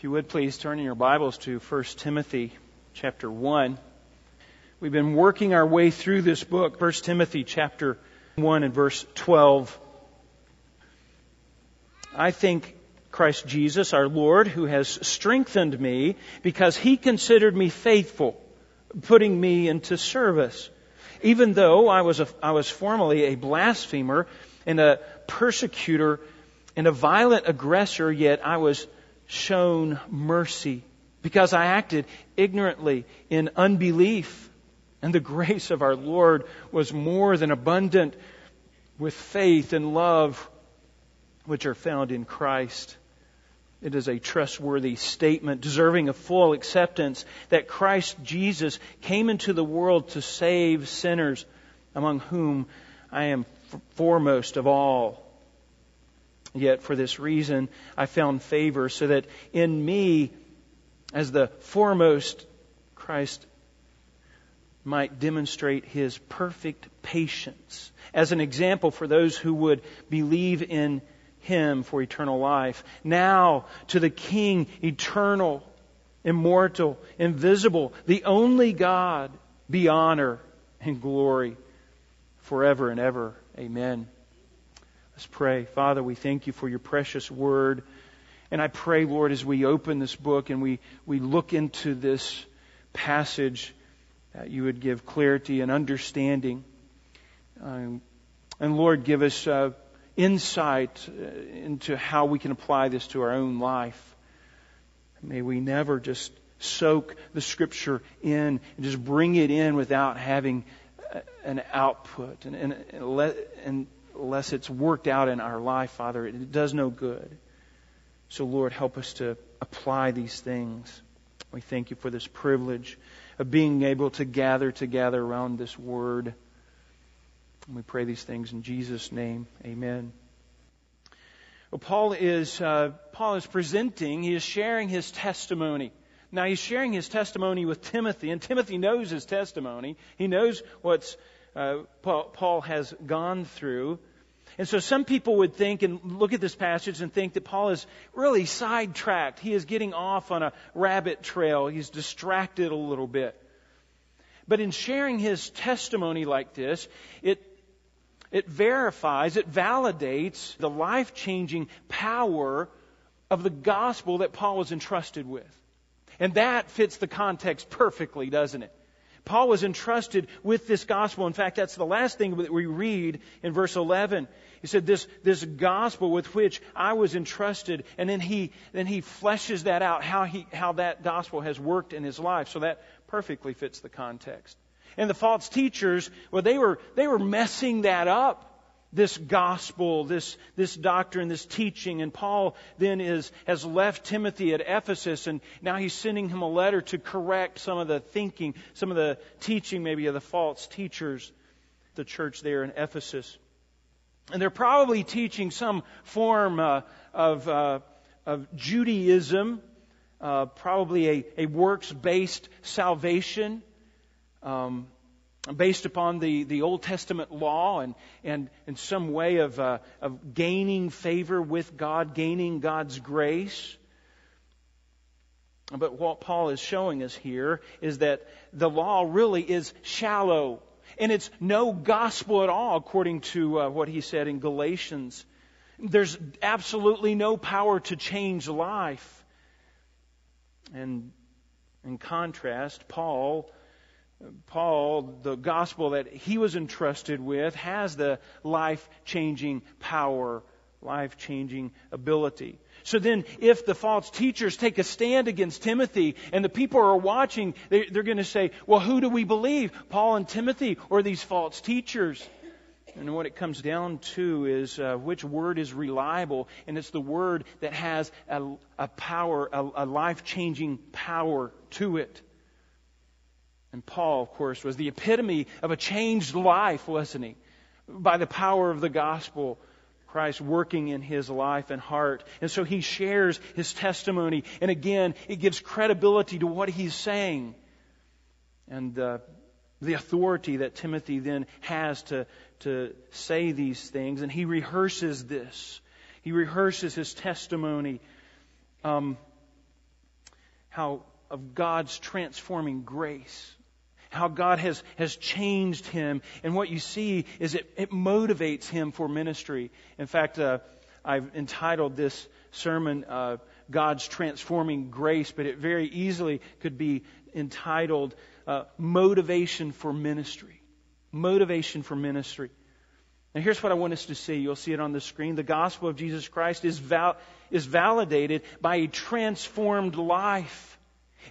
If you would please turn in your Bibles to 1 Timothy chapter 1. We've been working our way through this book, 1 Timothy chapter 1 and verse 12. I think Christ Jesus, our Lord, who has strengthened me because he considered me faithful, putting me into service. Even though I was, a, I was formerly a blasphemer and a persecutor and a violent aggressor, yet I was shown mercy because I acted ignorantly in unbelief. And the grace of our Lord was more than abundant with faith and love which are found in Christ. It is a trustworthy statement deserving of full acceptance that Christ Jesus came into the world to save sinners, among whom I am foremost of all. Yet for this reason I found favor, so that in me, as the foremost, Christ might demonstrate his perfect patience as an example for those who would believe in him for eternal life. Now to the King, eternal, immortal, invisible, the only God, be honor and glory forever and ever. Amen. Let's pray. Father, we thank you for your precious word. And I pray, Lord, as we open this book and we, we look into this passage, that you would give clarity and understanding. Um, and Lord, give us uh, insight uh, into how we can apply this to our own life. May we never just soak the scripture in and just bring it in without having uh, an output and, and, and, let, and unless it's worked out in our life, Father, it does no good. So, Lord, help us to apply these things. We thank you for this privilege of being able to gather together around this word. And we pray these things in Jesus' name. Amen. Well, Paul is uh, Paul is presenting. He is sharing his testimony. Now he's sharing his testimony with Timothy, and Timothy knows his testimony. He knows what's uh, Paul, Paul has gone through. And so some people would think and look at this passage and think that Paul is really sidetracked. He is getting off on a rabbit trail. He's distracted a little bit. But in sharing his testimony like this, it, it verifies, it validates the life changing power of the gospel that Paul was entrusted with. And that fits the context perfectly, doesn't it? Paul was entrusted with this gospel. In fact, that's the last thing that we read in verse 11. He said, this, this gospel with which I was entrusted, and then he, then he fleshes that out, how, he, how that gospel has worked in his life. So that perfectly fits the context. And the false teachers, well, they were, they were messing that up this gospel, this, this doctrine, this teaching. And Paul then is, has left Timothy at Ephesus and now he's sending him a letter to correct some of the thinking, some of the teaching maybe of the false teachers, the church there in Ephesus. And they're probably teaching some form uh, of, uh, of Judaism, uh, probably a, a works based salvation. Um, based upon the, the Old Testament law and, and, and some way of, uh, of gaining favor with God, gaining God's grace. But what Paul is showing us here is that the law really is shallow. And it's no gospel at all, according to uh, what he said in Galatians. There's absolutely no power to change life. And in contrast, Paul Paul, the gospel that he was entrusted with, has the life changing power, life changing ability. So then, if the false teachers take a stand against Timothy and the people are watching, they, are going to say, well, who do we believe? Paul and Timothy or these false teachers? And what it comes down to is uh, which word is reliable, and it's the word that has a, a power, a, a life changing power to it. And Paul, of course, was the epitome of a changed life, wasn't he? By the power of the gospel, Christ working in his life and heart. And so he shares his testimony. And again, it gives credibility to what he's saying. And uh, the authority that Timothy then has to, to say these things. And he rehearses this. He rehearses his testimony. Um, how of God's transforming grace. How God has, has changed him. And what you see is it, it motivates him for ministry. In fact, uh, I've entitled this sermon, uh, God's Transforming Grace, but it very easily could be entitled uh, Motivation for Ministry. Motivation for Ministry. Now, here's what I want us to see. You'll see it on the screen. The gospel of Jesus Christ is, val- is validated by a transformed life.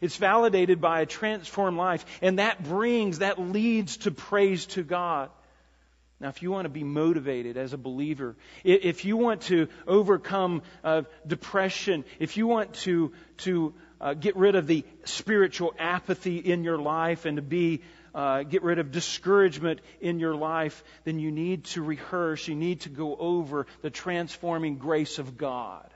It's validated by a transformed life. And that brings, that leads to praise to God. Now, if you want to be motivated as a believer, if you want to overcome uh, depression, if you want to, to uh, get rid of the spiritual apathy in your life and to be uh, get rid of discouragement in your life, then you need to rehearse, you need to go over the transforming grace of God.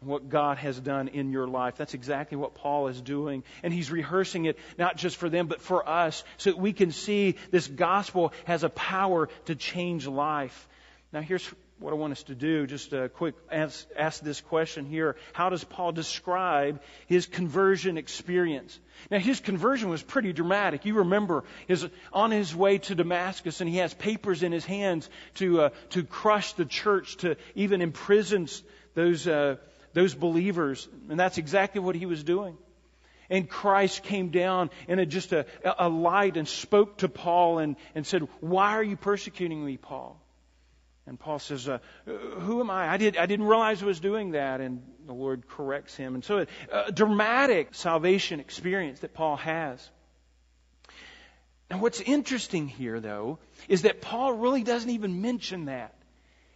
What God has done in your life. That's exactly what Paul is doing. And he's rehearsing it not just for them, but for us, so that we can see this gospel has a power to change life. Now, here's what I want us to do, just a quick ask, ask, this question here. How does Paul describe his conversion experience? Now, his conversion was pretty dramatic. You remember, his, on his way to Damascus, and he has papers in his hands to, uh, to crush the church, to even imprison those, uh, those believers. And that's exactly what he was doing. And Christ came down in just a, a light and spoke to Paul and, and said, Why are you persecuting me, Paul? And Paul says, uh, Who am I? I, did, I didn't realize I was doing that. And the Lord corrects him. And so, a dramatic salvation experience that Paul has. Now, what's interesting here, though, is that Paul really doesn't even mention that.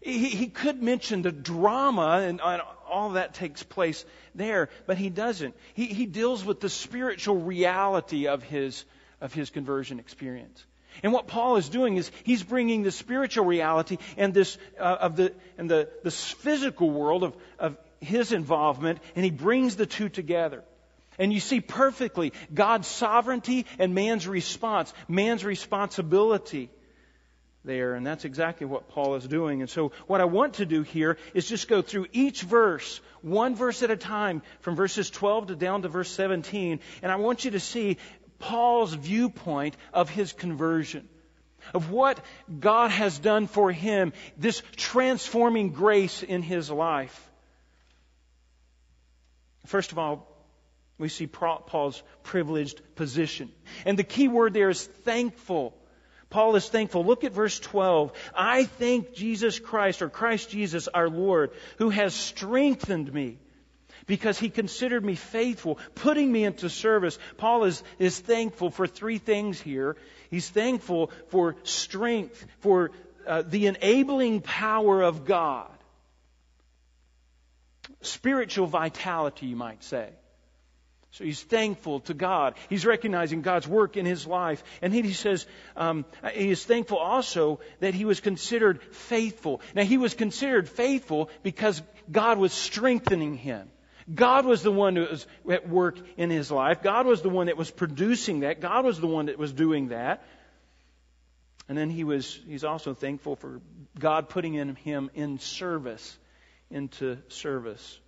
He, he could mention the drama and, and all that takes place there, but he doesn't. He, he deals with the spiritual reality of his, of his conversion experience. And what Paul is doing is he's bringing the spiritual reality and this uh, of the and the the physical world of of his involvement, and he brings the two together. And you see perfectly God's sovereignty and man's response, man's responsibility there. And that's exactly what Paul is doing. And so what I want to do here is just go through each verse, one verse at a time, from verses 12 to down to verse 17. And I want you to see Paul's viewpoint of his conversion, of what God has done for him, this transforming grace in his life. First of all, we see Paul's privileged position. And the key word there is thankful. Paul is thankful. Look at verse 12. I thank Jesus Christ, or Christ Jesus our Lord, who has strengthened me because he considered me faithful, putting me into service. Paul is, is thankful for three things here. He's thankful for strength, for uh, the enabling power of God. Spiritual vitality, you might say. So he's thankful to God. He's recognizing God's work in his life. And then he says, um, he is thankful also that he was considered faithful. Now he was considered faithful because God was strengthening him. God was the one who was at work in his life. God was the one that was producing that. God was the one that was doing that. And then he was, he's also thankful for God putting in him in service, into service.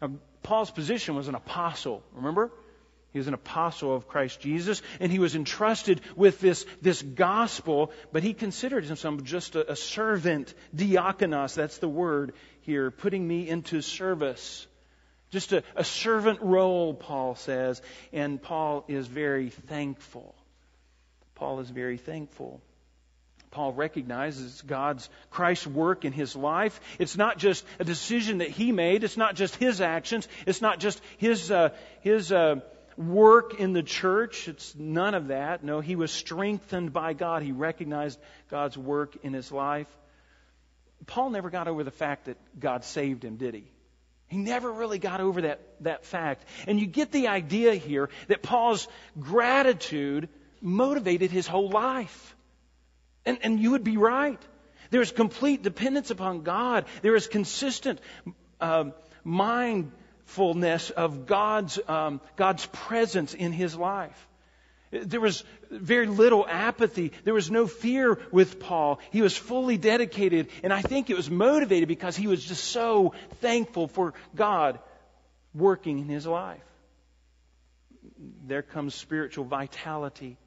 Now, Paul's position was an apostle, remember? He was an apostle of Christ Jesus, and he was entrusted with this, this gospel, but he considered himself just a, a servant, diakonos, that's the word here, putting me into service. Just a, a servant role, Paul says, and Paul is very thankful. Paul is very thankful. Paul recognizes God's, Christ's work in his life. It's not just a decision that he made. It's not just his actions. It's not just his, uh, his, uh, work in the church. It's none of that. No, he was strengthened by God. He recognized God's work in his life. Paul never got over the fact that God saved him, did he? He never really got over that, that fact. And you get the idea here that Paul's gratitude motivated his whole life. And, and you would be right. There is complete dependence upon God. There is consistent uh, mindfulness of God's, um, God's presence in his life. There was very little apathy. There was no fear with Paul. He was fully dedicated, and I think it was motivated because he was just so thankful for God working in his life. There comes spiritual vitality.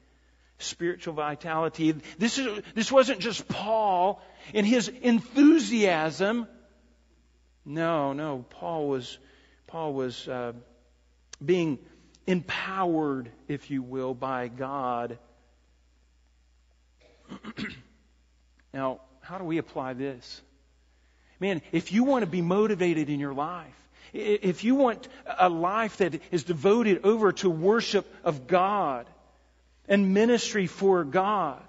Spiritual vitality. This, is, this wasn't just Paul in his enthusiasm. No, no. Paul was, Paul was uh, being empowered, if you will, by God. now, how do we apply this? Man, if you want to be motivated in your life, if you want a life that is devoted over to worship of God and ministry for God,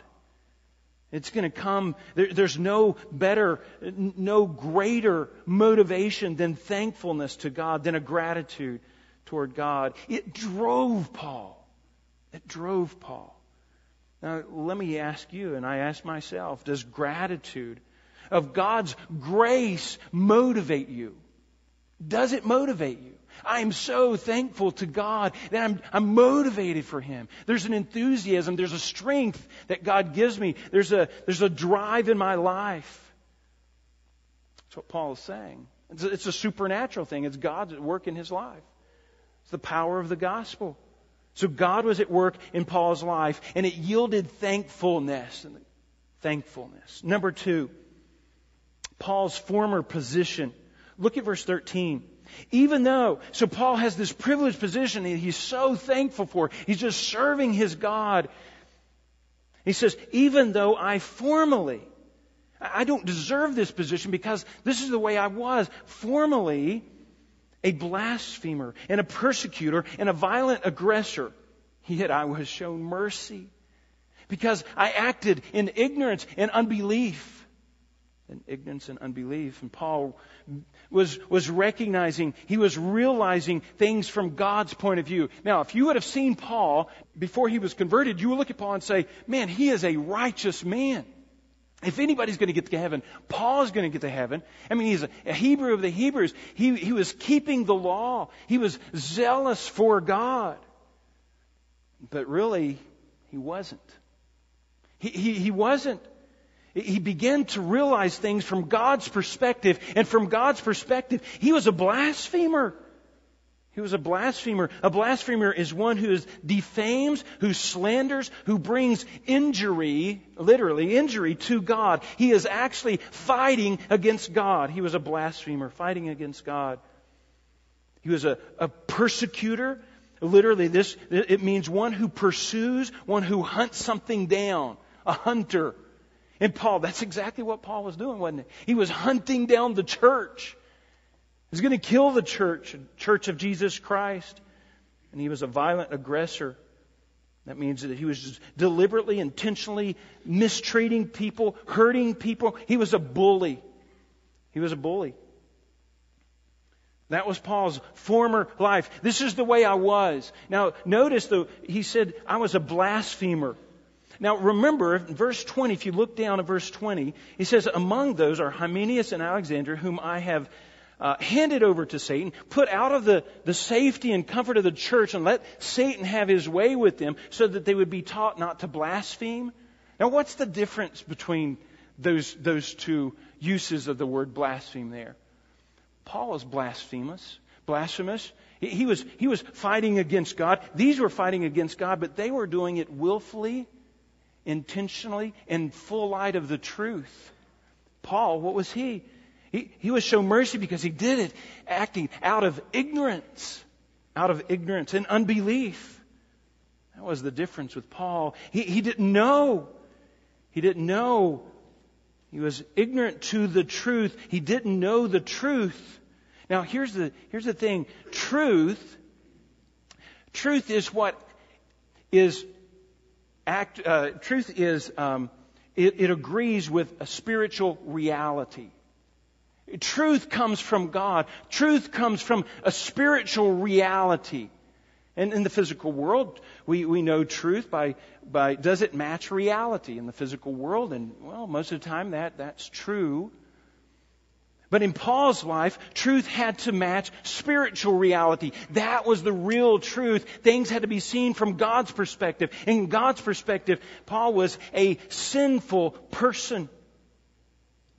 it's going to come, there, there's no better, no greater motivation than thankfulness to God, than a gratitude toward God. It drove Paul. It drove Paul. Now, let me ask you, and I ask myself, does gratitude of God's grace motivate you? Does it motivate you? I am so thankful to God that I'm, I'm motivated for Him. There's an enthusiasm, there's a strength that God gives me, there's a, there's a drive in my life. That's what Paul is saying. It's a, it's a supernatural thing, it's God's work in his life. It's the power of the gospel. So God was at work in Paul's life, and it yielded thankfulness. and Thankfulness. Number two, Paul's former position. Look at verse 13. Even though, so Paul has this privileged position that he's so thankful for. He's just serving his God. He says, even though I formally, I don't deserve this position because this is the way I was. Formally, a blasphemer and a persecutor and a violent aggressor. Yet I was shown mercy because I acted in ignorance and unbelief. In ignorance and unbelief. And Paul was, was recognizing, he was realizing things from God's point of view. Now, if you would have seen Paul before he was converted, you would look at Paul and say, man, he is a righteous man. If anybody's going to get to heaven, Paul's going to get to heaven. I mean, he's a Hebrew of the Hebrews. He, he was keeping the law. He was zealous for God. But really, he wasn't. He, he, he wasn't. He began to realize things from God's perspective. And from God's perspective, he was a blasphemer. He was a blasphemer. A blasphemer is one who defames, who slanders, who brings injury, literally injury to God. He is actually fighting against God. He was a blasphemer, fighting against God. He was a, a persecutor. Literally, this, it means one who pursues, one who hunts something down. A hunter. And Paul, that's exactly what Paul was doing, wasn't it? He was hunting down the church. He was going to kill the church, church of Jesus Christ. And he was a violent aggressor. That means that he was deliberately, intentionally mistreating people, hurting people. He was a bully. He was a bully. That was Paul's former life. This is the way I was. Now, notice though, he said, I was a blasphemer. Now remember, in verse 20, if you look down at verse 20, he says, Among those are Hymenaeus and Alexander, whom I have uh, handed over to Satan, put out of the, the safety and comfort of the church, and let Satan have his way with them so that they would be taught not to blaspheme. Now, what's the difference between those, those two uses of the word blaspheme there? Paul was blasphemous. Blasphemous. He, he, was, he was fighting against God. These were fighting against God, but they were doing it willfully, intentionally, in full light of the truth. Paul, what was he? He, he was shown mercy because he did it acting out of ignorance, out of ignorance and unbelief. That was the difference with Paul. He, he didn't know. He didn't know. He was ignorant to the truth. He didn't know the truth. Now here's the, here's the thing. Truth, truth is what is act, uh, truth is, um, it, it agrees with a spiritual reality. Truth comes from God. Truth comes from a spiritual reality. And in the physical world, we, we know truth by, by does it match reality in the physical world? And well, most of the time that, that's true. But in Paul's life, truth had to match spiritual reality. That was the real truth. Things had to be seen from God's perspective. In God's perspective, Paul was a sinful person.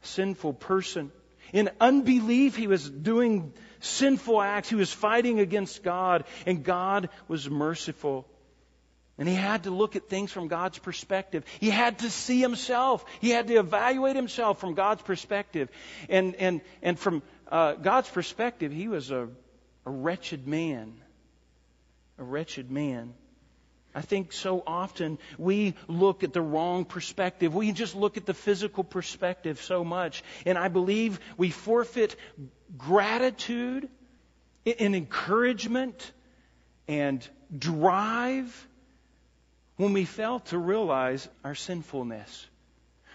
Sinful person. In unbelief, he was doing sinful acts. He was fighting against God, and God was merciful. And he had to look at things from God's perspective. He had to see himself. He had to evaluate himself from God's perspective. And, and, and from uh, God's perspective, he was a, a wretched man. A wretched man. I think so often we look at the wrong perspective. We just look at the physical perspective so much. And I believe we forfeit gratitude and encouragement and drive when we fail to realize our sinfulness.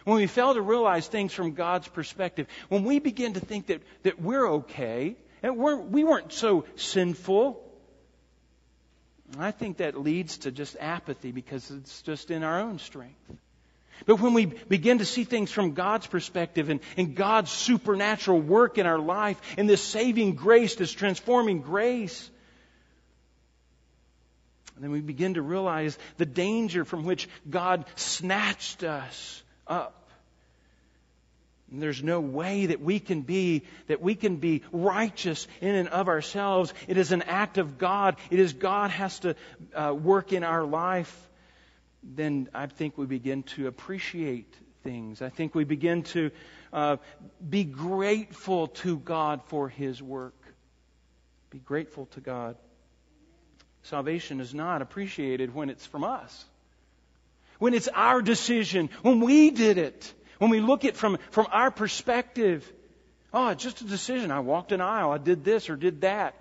When we fail to realize things from God's perspective. When we begin to think that, that we're okay and we're, we weren't so sinful I think that leads to just apathy because it's just in our own strength. But when we begin to see things from God's perspective and, and God's supernatural work in our life and this saving grace, this transforming grace, then we begin to realize the danger from which God snatched us up. And there's no way that we can be, that we can be righteous in and of ourselves. It is an act of God. It is God has to uh, work in our life. Then I think we begin to appreciate things. I think we begin to uh, be grateful to God for His work. Be grateful to God. Salvation is not appreciated when it's from us. When it's our decision, when we did it. When we look at from, from our perspective, oh, it's just a decision. I walked an aisle. I did this or did that.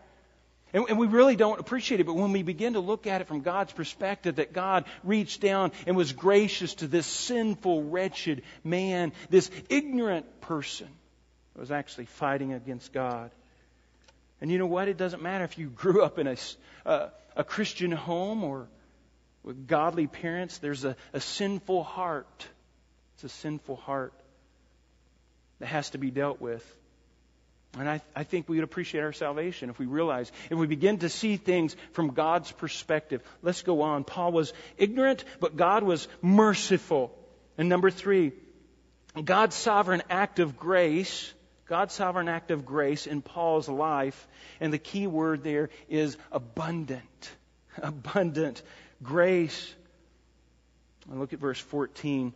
And, and we really don't appreciate it. But when we begin to look at it from God's perspective, that God reached down and was gracious to this sinful, wretched man, this ignorant person that was actually fighting against God. And you know what? It doesn't matter if you grew up in a, uh, a Christian home or with godly parents, there's a, a sinful heart it's a sinful heart that has to be dealt with. And I, I, think we would appreciate our salvation if we realize, if we begin to see things from God's perspective. Let's go on. Paul was ignorant, but God was merciful. And number three, God's sovereign act of grace, God's sovereign act of grace in Paul's life, and the key word there is abundant. Abundant grace. And look at verse 14.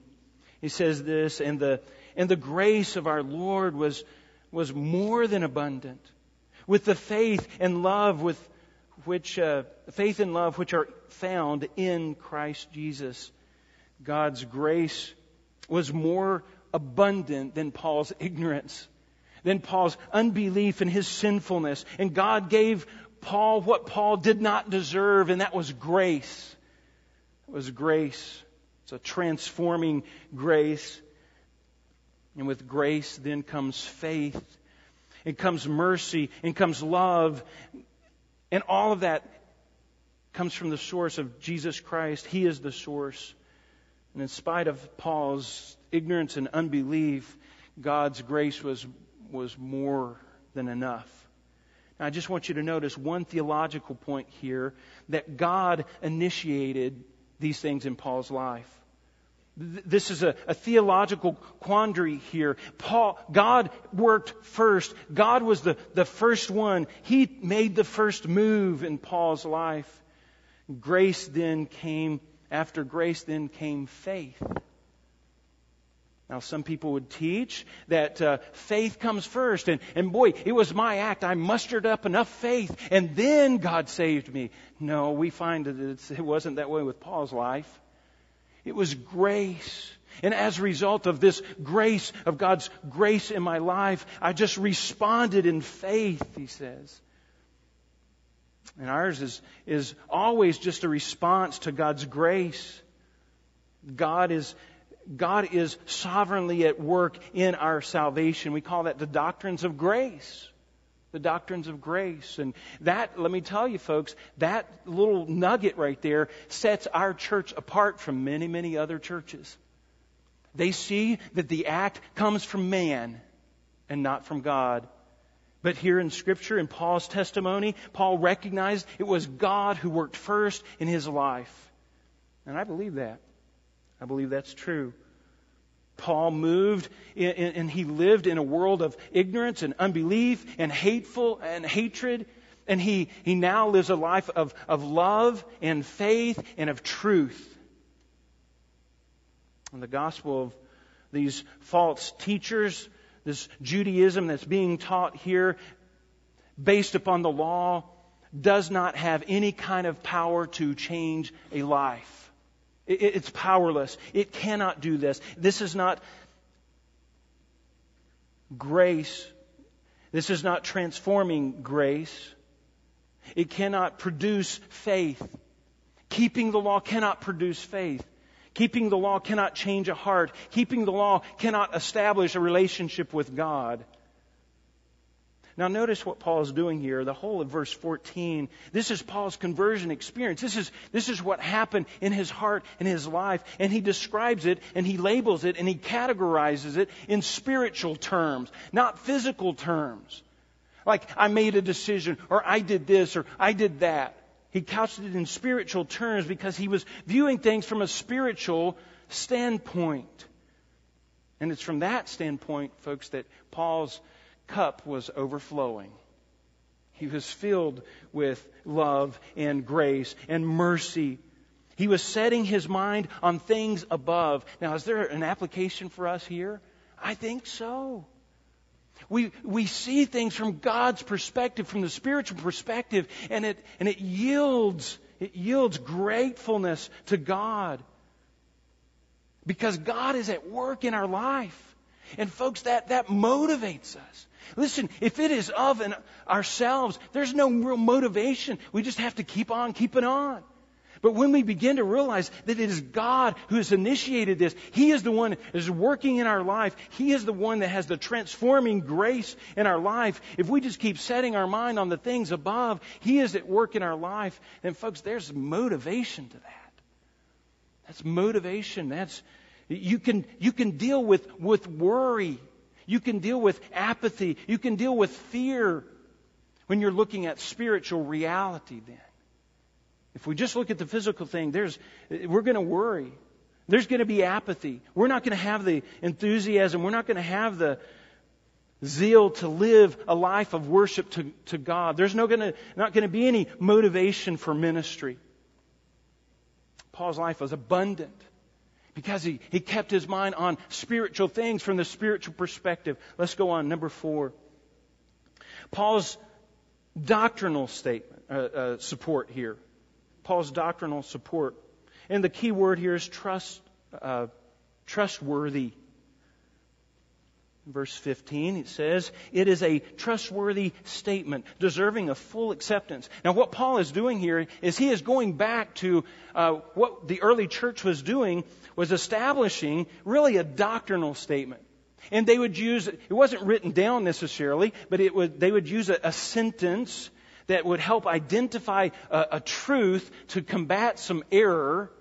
He says this, and the, and the grace of our Lord was, was more than abundant with the faith and love with which, uh, faith and love which are found in Christ Jesus. God's grace was more abundant than Paul's ignorance, than Paul's unbelief and his sinfulness. And God gave Paul what Paul did not deserve, and that was grace. It was grace. It's a transforming grace. And with grace then comes faith. It comes mercy. It comes love. And all of that comes from the source of Jesus Christ. He is the source. And in spite of Paul's ignorance and unbelief, God's grace was, was more than enough. Now, I just want you to notice one theological point here that God initiated these things in Paul's life. This is a, a, theological quandary here. Paul, God worked first. God was the, the first one. He made the first move in Paul's life. Grace then came, after grace then came faith. Now, some people would teach that uh, faith comes first, and, and boy, it was my act. I mustered up enough faith, and then God saved me. No, we find that it wasn't that way with Paul's life. It was grace. And as a result of this grace, of God's grace in my life, I just responded in faith, he says. And ours is, is always just a response to God's grace. God is, God is sovereignly at work in our salvation. We call that the doctrines of grace the doctrines of grace. And that, let me tell you folks, that little nugget right there sets our church apart from many, many other churches. They see that the act comes from man and not from God. But here in Scripture, in Paul's testimony, Paul recognized it was God who worked first in his life. And I believe that. I believe that's true. Paul moved in, and he lived in a world of ignorance and unbelief and hateful and hatred. And he, he now lives a life of, of love and faith and of truth. And the gospel of these false teachers, this Judaism that's being taught here based upon the law, does not have any kind of power to change a life. It's powerless. It cannot do this. This is not grace. This is not transforming grace. It cannot produce faith. Keeping the law cannot produce faith. Keeping the law cannot change a heart. Keeping the law cannot establish a relationship with God. Now, notice what Paul is doing here, the whole of verse 14. This is Paul's conversion experience. This is, this is what happened in his heart and his life. And he describes it and he labels it and he categorizes it in spiritual terms, not physical terms. Like, I made a decision, or I did this, or I did that. He couched it in spiritual terms because he was viewing things from a spiritual standpoint. And it's from that standpoint, folks, that Paul's cup was overflowing. He was filled with love and grace and mercy. He was setting his mind on things above. Now, is there an application for us here? I think so. We, we see things from God's perspective, from the spiritual perspective, and it, and it yields, it yields gratefulness to God. Because God is at work in our life. And folks, that, that motivates us. Listen, if it is of ourselves, there's no real motivation. We just have to keep on keeping on. But when we begin to realize that it is God who has initiated this, He is the one that is working in our life. He is the one that has the transforming grace in our life. If we just keep setting our mind on the things above, He is at work in our life. And folks, there's motivation to that. That's motivation. That's, you can, you can deal with, with worry you can deal with apathy. You can deal with fear when you're looking at spiritual reality then. If we just look at the physical thing, there's, we're going to worry. There's going to be apathy. We're not going to have the enthusiasm. We're not going to have the zeal to live a life of worship to, to God. There's no gonna, not going to be any motivation for ministry. Paul's life was abundant because he, he kept his mind on spiritual things from the spiritual perspective. Let's go on. Number four. Paul's doctrinal statement, uh, uh, support here. Paul's doctrinal support. And the key word here is trust, uh, trustworthy verse 15, it says, it is a trustworthy statement, deserving of full acceptance. Now, what Paul is doing here is he is going back to uh, what the early church was doing, was establishing really a doctrinal statement. And they would use, it wasn't written down necessarily, but it would, they would use a, a sentence that would help identify a, a truth to combat some error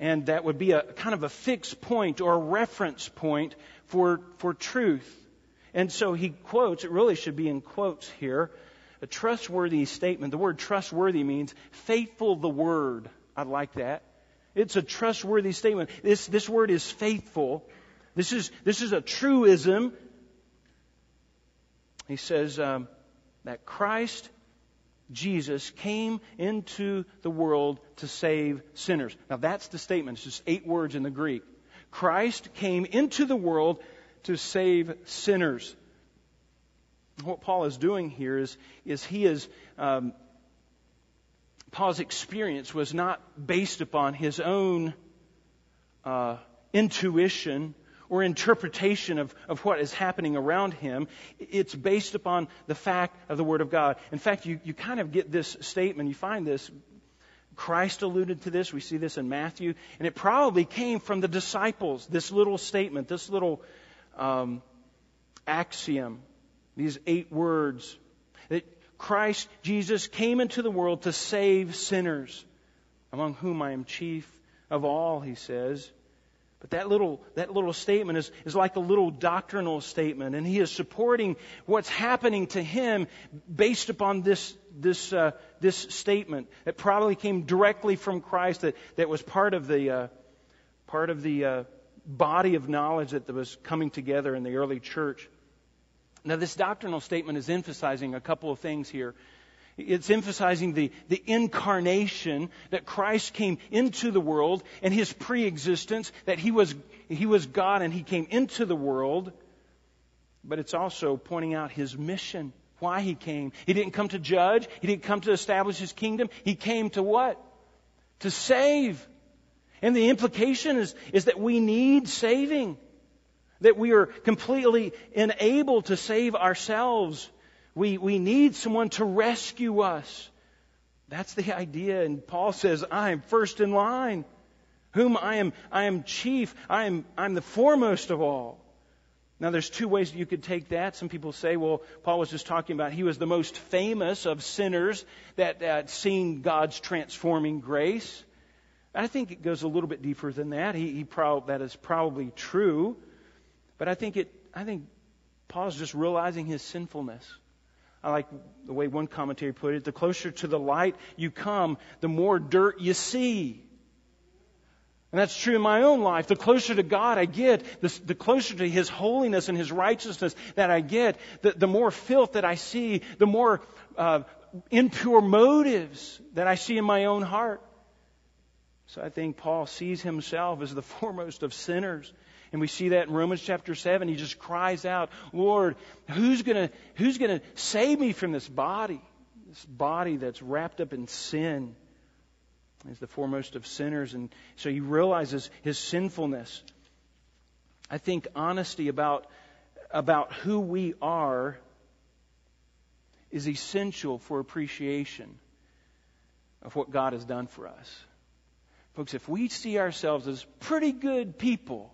and that would be a kind of a fixed point or a reference point for, for truth. And so he quotes, it really should be in quotes here, a trustworthy statement. The word trustworthy means faithful the word. I like that. It's a trustworthy statement. This, this word is faithful. This is, this is a truism. He says um, that Christ, Jesus, came into the world to save sinners. Now that's the statement. It's just eight words in the Greek. Christ came into the world to save sinners. What Paul is doing here is, is he is, um, Paul's experience was not based upon his own uh, intuition or interpretation of, of what is happening around him. It's based upon the fact of the Word of God. In fact, you, you kind of get this statement, you find this Christ alluded to this. We see this in Matthew. And it probably came from the disciples, this little statement, this little um, axiom, these eight words. That Christ, Jesus, came into the world to save sinners, among whom I am chief of all, he says. But that little, that little statement is, is like a little doctrinal statement, and he is supporting what's happening to him based upon this, this, uh, this statement that probably came directly from Christ, that, that was part of the, uh, part of the uh, body of knowledge that was coming together in the early church. Now, this doctrinal statement is emphasizing a couple of things here. It's emphasizing the, the incarnation that Christ came into the world and his pre-existence, that he was, he was God and he came into the world. But it's also pointing out his mission, why he came. He didn't come to judge. He didn't come to establish his kingdom. He came to what? To save. And the implication is, is that we need saving. That we are completely unable to save ourselves. We, we need someone to rescue us. That's the idea. And Paul says, I am first in line. Whom I am, I am chief. I am, I'm the foremost of all. Now, there's two ways you could take that. Some people say, well, Paul was just talking about he was the most famous of sinners that had seen God's transforming grace. I think it goes a little bit deeper than that. He, he prob- that is probably true. But I think it, I think Paul's just realizing his sinfulness. I like the way one commentary put it. The closer to the light you come, the more dirt you see. And that's true in my own life. The closer to God I get, the, the closer to His holiness and His righteousness that I get, the, the more filth that I see, the more uh, impure motives that I see in my own heart. So I think Paul sees himself as the foremost of sinners. And we see that in Romans chapter 7. He just cries out, Lord, who's going to who's gonna save me from this body? This body that's wrapped up in sin. He's the foremost of sinners. And so he realizes his sinfulness. I think honesty about, about who we are is essential for appreciation of what God has done for us. Folks, if we see ourselves as pretty good people,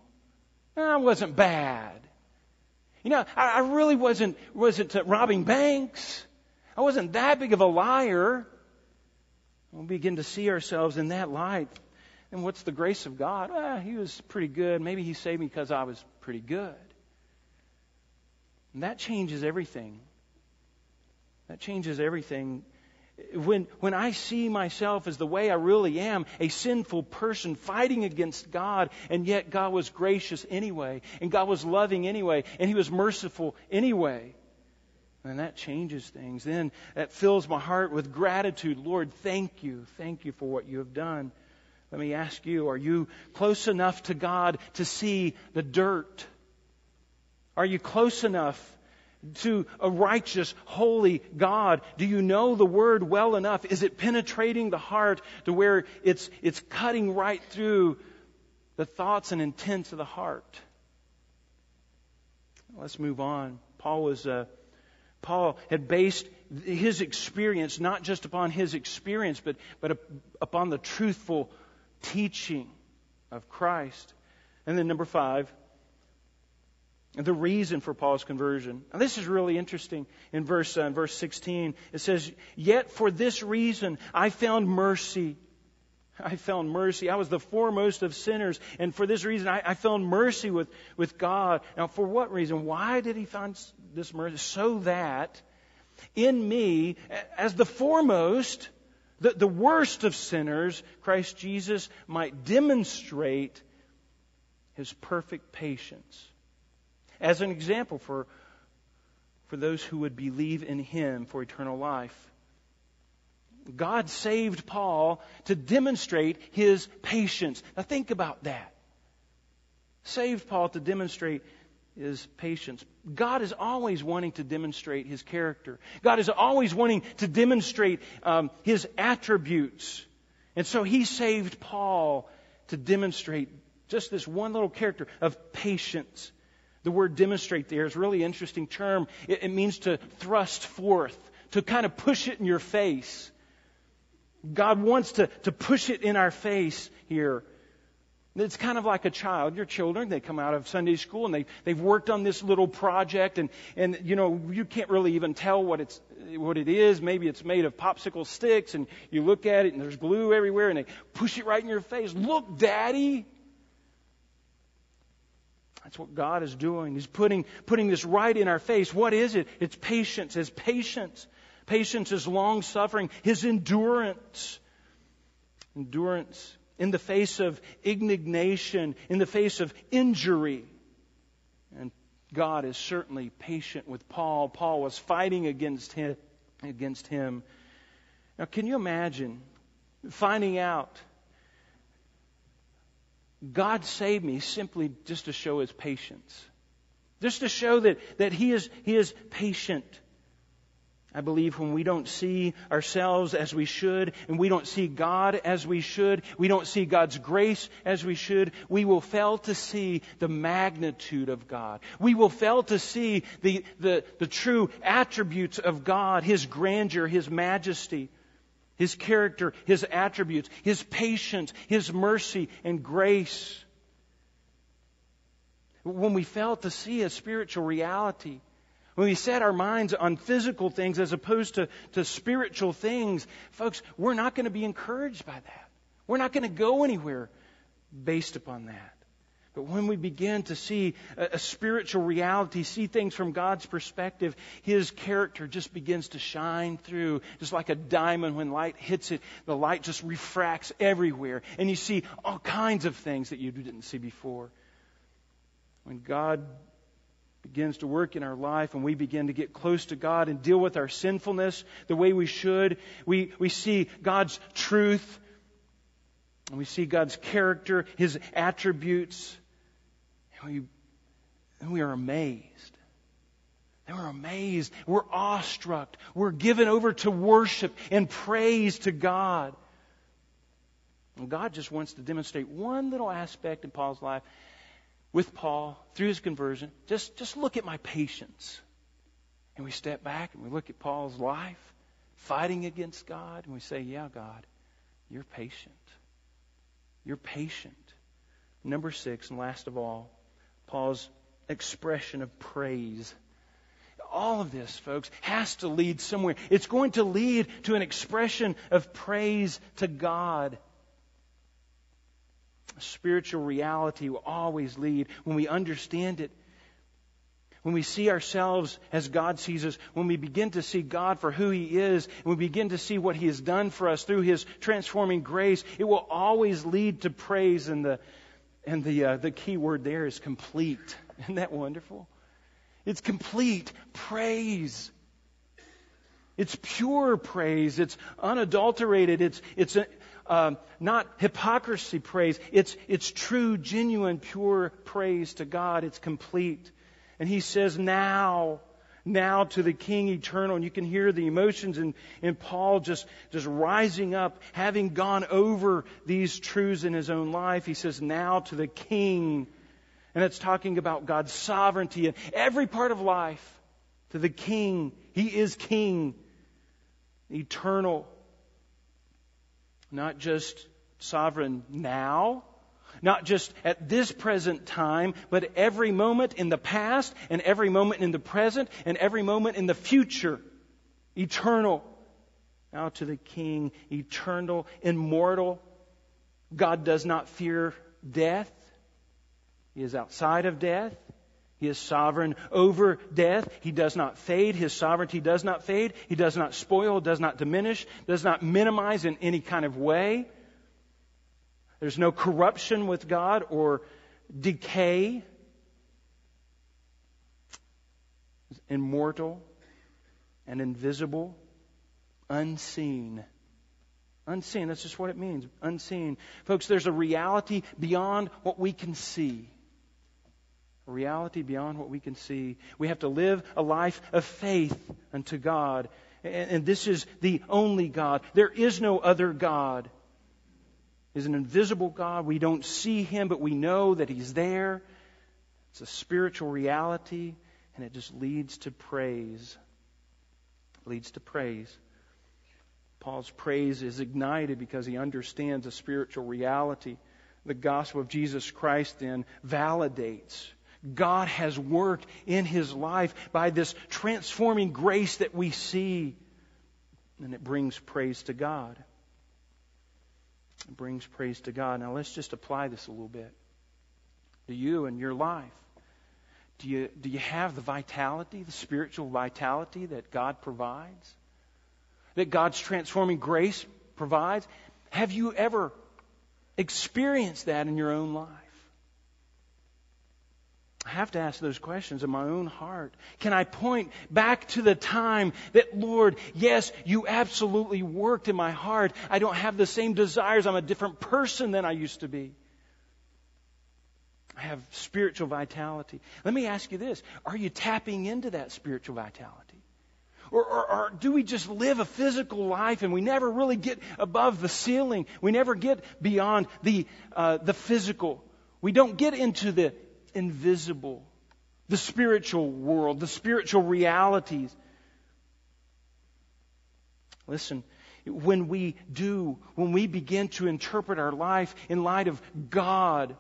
I wasn't bad. You know, I, I really wasn't, wasn't robbing banks. I wasn't that big of a liar. We'll begin to see ourselves in that light. And what's the grace of God? Ah, he was pretty good. Maybe he saved me because I was pretty good. And that changes everything. That changes everything. When, when I see myself as the way I really am, a sinful person fighting against God, and yet God was gracious anyway, and God was loving anyway, and He was merciful anyway. And that changes things. Then that fills my heart with gratitude. Lord, thank you. Thank you for what you have done. Let me ask you, are you close enough to God to see the dirt? Are you close enough to a righteous, holy God? Do you know the Word well enough? Is it penetrating the heart to where it's, it's cutting right through the thoughts and intents of the heart? Let's move on. Paul was, uh, Paul had based his experience not just upon his experience, but, but upon the truthful teaching of Christ. And then number five, the reason for Paul's conversion. Now, this is really interesting. In verse, uh, verse 16, it says, Yet for this reason I found mercy. I found mercy. I was the foremost of sinners, and for this reason I, I found mercy with, with God. Now, for what reason? Why did he find this mercy? So that in me, as the foremost, the, the worst of sinners, Christ Jesus might demonstrate his perfect patience as an example for, for those who would believe in him for eternal life. God saved Paul to demonstrate his patience. Now think about that. Saved Paul to demonstrate his patience. God is always wanting to demonstrate his character. God is always wanting to demonstrate um, his attributes. And so he saved Paul to demonstrate just this one little character of patience. The word demonstrate there is a really interesting term. It, it means to thrust forth, to kind of push it in your face. God wants to, to push it in our face here. It's kind of like a child. Your children, they come out of Sunday school and they, they've worked on this little project and, and, you know, you can't really even tell what it's, what it is. Maybe it's made of popsicle sticks and you look at it and there's glue everywhere and they push it right in your face. Look, daddy. That's what God is doing. He's putting, putting this right in our face. What is it? It's patience. His patience. Patience is long suffering. His endurance. Endurance in the face of indignation, in the face of injury. And God is certainly patient with Paul. Paul was fighting against him. Against him. Now, can you imagine finding out God saved me simply just to show his patience? Just to show that, that he, is, he is patient. I believe when we don't see ourselves as we should, and we don't see God as we should, we don't see God's grace as we should, we will fail to see the magnitude of God. We will fail to see the, the, the true attributes of God, His grandeur, His majesty, His character, His attributes, His patience, His mercy and grace. When we fail to see a spiritual reality, when we set our minds on physical things as opposed to, to spiritual things, folks, we're not going to be encouraged by that. We're not going to go anywhere based upon that. But when we begin to see a, spiritual reality, see things from God's perspective, His character just begins to shine through, just like a diamond when light hits it, the light just refracts everywhere. And you see all kinds of things that you didn't see before. When God begins to work in our life and we begin to get close to God and deal with our sinfulness the way we should, we, we see God's truth and we see God's character, His attributes, and we, and we are amazed. And we're amazed. We're awestruck. We're given over to worship and praise to God. And God just wants to demonstrate one little aspect in Paul's life with Paul through his conversion. Just, just look at my patience. And we step back and we look at Paul's life fighting against God and we say, Yeah, God, you're patient. You're patient. Number six, and last of all, Paul's expression of praise. All of this, folks, has to lead somewhere. It's going to lead to an expression of praise to God spiritual reality will always lead when we understand it. When we see ourselves as God sees us, when we begin to see God for who He is, and we begin to see what He has done for us through His transforming grace, it will always lead to praise. And the, and the, uh, the key word there is complete. Isn't that wonderful? It's complete praise. It's pure praise. It's unadulterated. It's, it's a, um, not hypocrisy praise. It's, it's true, genuine, pure praise to God. It's complete. And he says, now, now to the King eternal. And you can hear the emotions in, in Paul just, just rising up, having gone over these truths in his own life. He says, now to the King. And it's talking about God's sovereignty in every part of life. To the King. He is King. Eternal not just sovereign now, not just at this present time, but every moment in the past, and every moment in the present, and every moment in the future. Eternal. Now to the King, eternal, immortal. God does not fear death. He is outside of death. He is sovereign over death. He does not fade. His sovereignty does not fade. He does not spoil, does not diminish, does not minimize in any kind of way. There's no corruption with God or decay. Immortal and invisible, unseen. Unseen, that's just what it means. Unseen. Folks, there's a reality beyond what we can see a reality beyond what we can see. We have to live a life of faith unto God. And, and this is the only God. There is no other God. He's an invisible God. We don't see him, but we know that he's there. It's a spiritual reality, and it just leads to praise. It leads to praise. Paul's praise is ignited because he understands a spiritual reality. The gospel of Jesus Christ then validates God has worked in his life by this transforming grace that we see. And it brings praise to God. It brings praise to God. Now let's just apply this a little bit. To you and your life. Do you, do you have the vitality, the spiritual vitality that God provides? That God's transforming grace provides? Have you ever experienced that in your own life? I have to ask those questions in my own heart. Can I point back to the time that, Lord, yes, you absolutely worked in my heart. I don't have the same desires. I'm a different person than I used to be. I have spiritual vitality. Let me ask you this Are you tapping into that spiritual vitality? Or, or, or, do we just live a physical life and we never really get above the ceiling? We never get beyond the, uh, the physical. We don't get into the invisible, the spiritual world, the spiritual realities. Listen, when we do, when we begin to interpret our life in light of God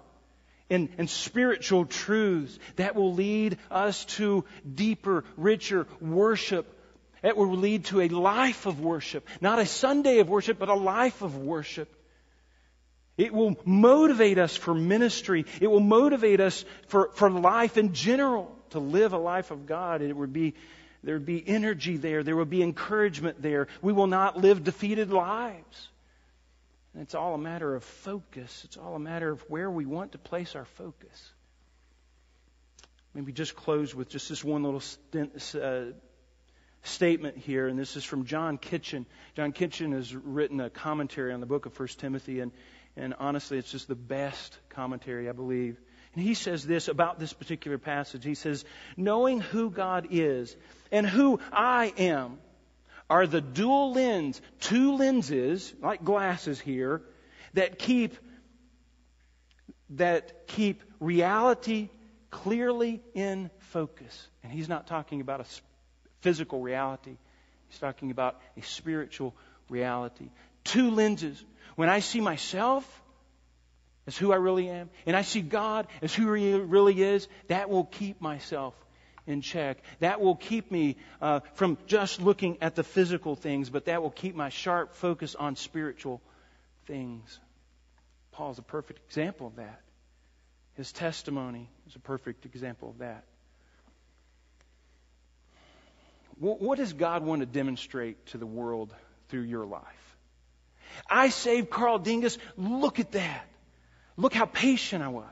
and, and spiritual truths, that will lead us to deeper, richer worship it will lead to a life of worship. Not a Sunday of worship, but a life of worship. It will motivate us for ministry. It will motivate us for, for life in general, to live a life of God. It would be, there would be energy there. There would be encouragement there. We will not live defeated lives. And it's all a matter of focus. It's all a matter of where we want to place our focus. Maybe just close with just this one little stint, uh, statement here, and this is from John Kitchen. John Kitchen has written a commentary on the book of 1 Timothy, and, and honestly, it's just the best commentary, I believe. And he says this about this particular passage. He says, Knowing who God is and who I am are the dual lens, two lenses, like glasses here, that keep that keep reality clearly in focus. And he's not talking about a physical reality. He's talking about a spiritual reality. Two lenses. When I see myself as who I really am, and I see God as who He really is, that will keep myself in check. That will keep me uh, from just looking at the physical things, but that will keep my sharp focus on spiritual things. Paul's a perfect example of that. His testimony is a perfect example of that. What does God want to demonstrate to the world through your life? I saved Carl Dingus. Look at that. Look how patient I was.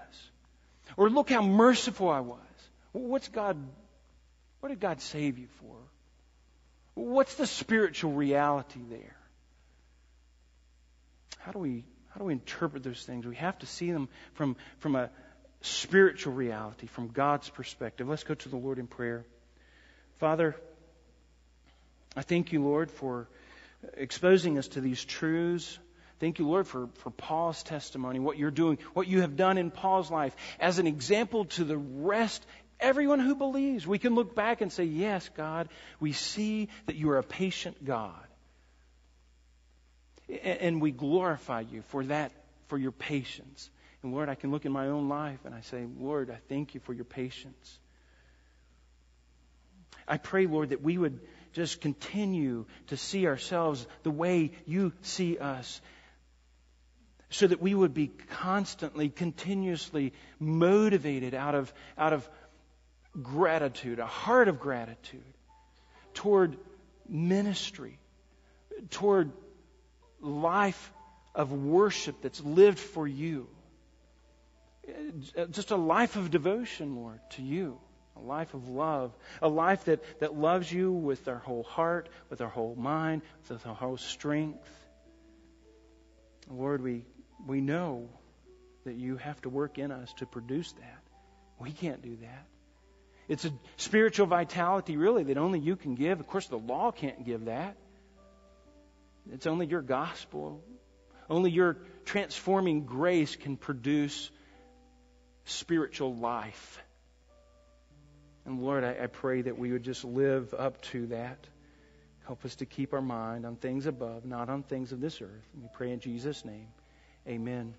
Or look how merciful I was. What's God, what did God save you for? What's the spiritual reality there? How do we, how do we interpret those things? We have to see them from, from a spiritual reality, from God's perspective. Let's go to the Lord in prayer. Father, I thank you, Lord, for exposing us to these truths. Thank you, Lord, for, for Paul's testimony, what you're doing, what you have done in Paul's life as an example to the rest, everyone who believes. We can look back and say, Yes, God, we see that you are a patient God. And we glorify you for that, for your patience. And Lord, I can look in my own life and I say, Lord, I thank you for your patience. I pray, Lord, that we would just continue to see ourselves the way you see us so that we would be constantly, continuously motivated out of, out of gratitude, a heart of gratitude toward ministry, toward life of worship that's lived for you. Just a life of devotion, Lord, to you a life of love, a life that, that loves you with our whole heart, with our whole mind, with our whole strength. Lord, we, we know that you have to work in us to produce that. We can't do that. It's a spiritual vitality, really, that only you can give. Of course, the law can't give that. It's only your gospel. Only your transforming grace can produce spiritual life. And Lord, I, I pray that we would just live up to that. Help us to keep our mind on things above, not on things of this earth. We pray in Jesus' name. Amen.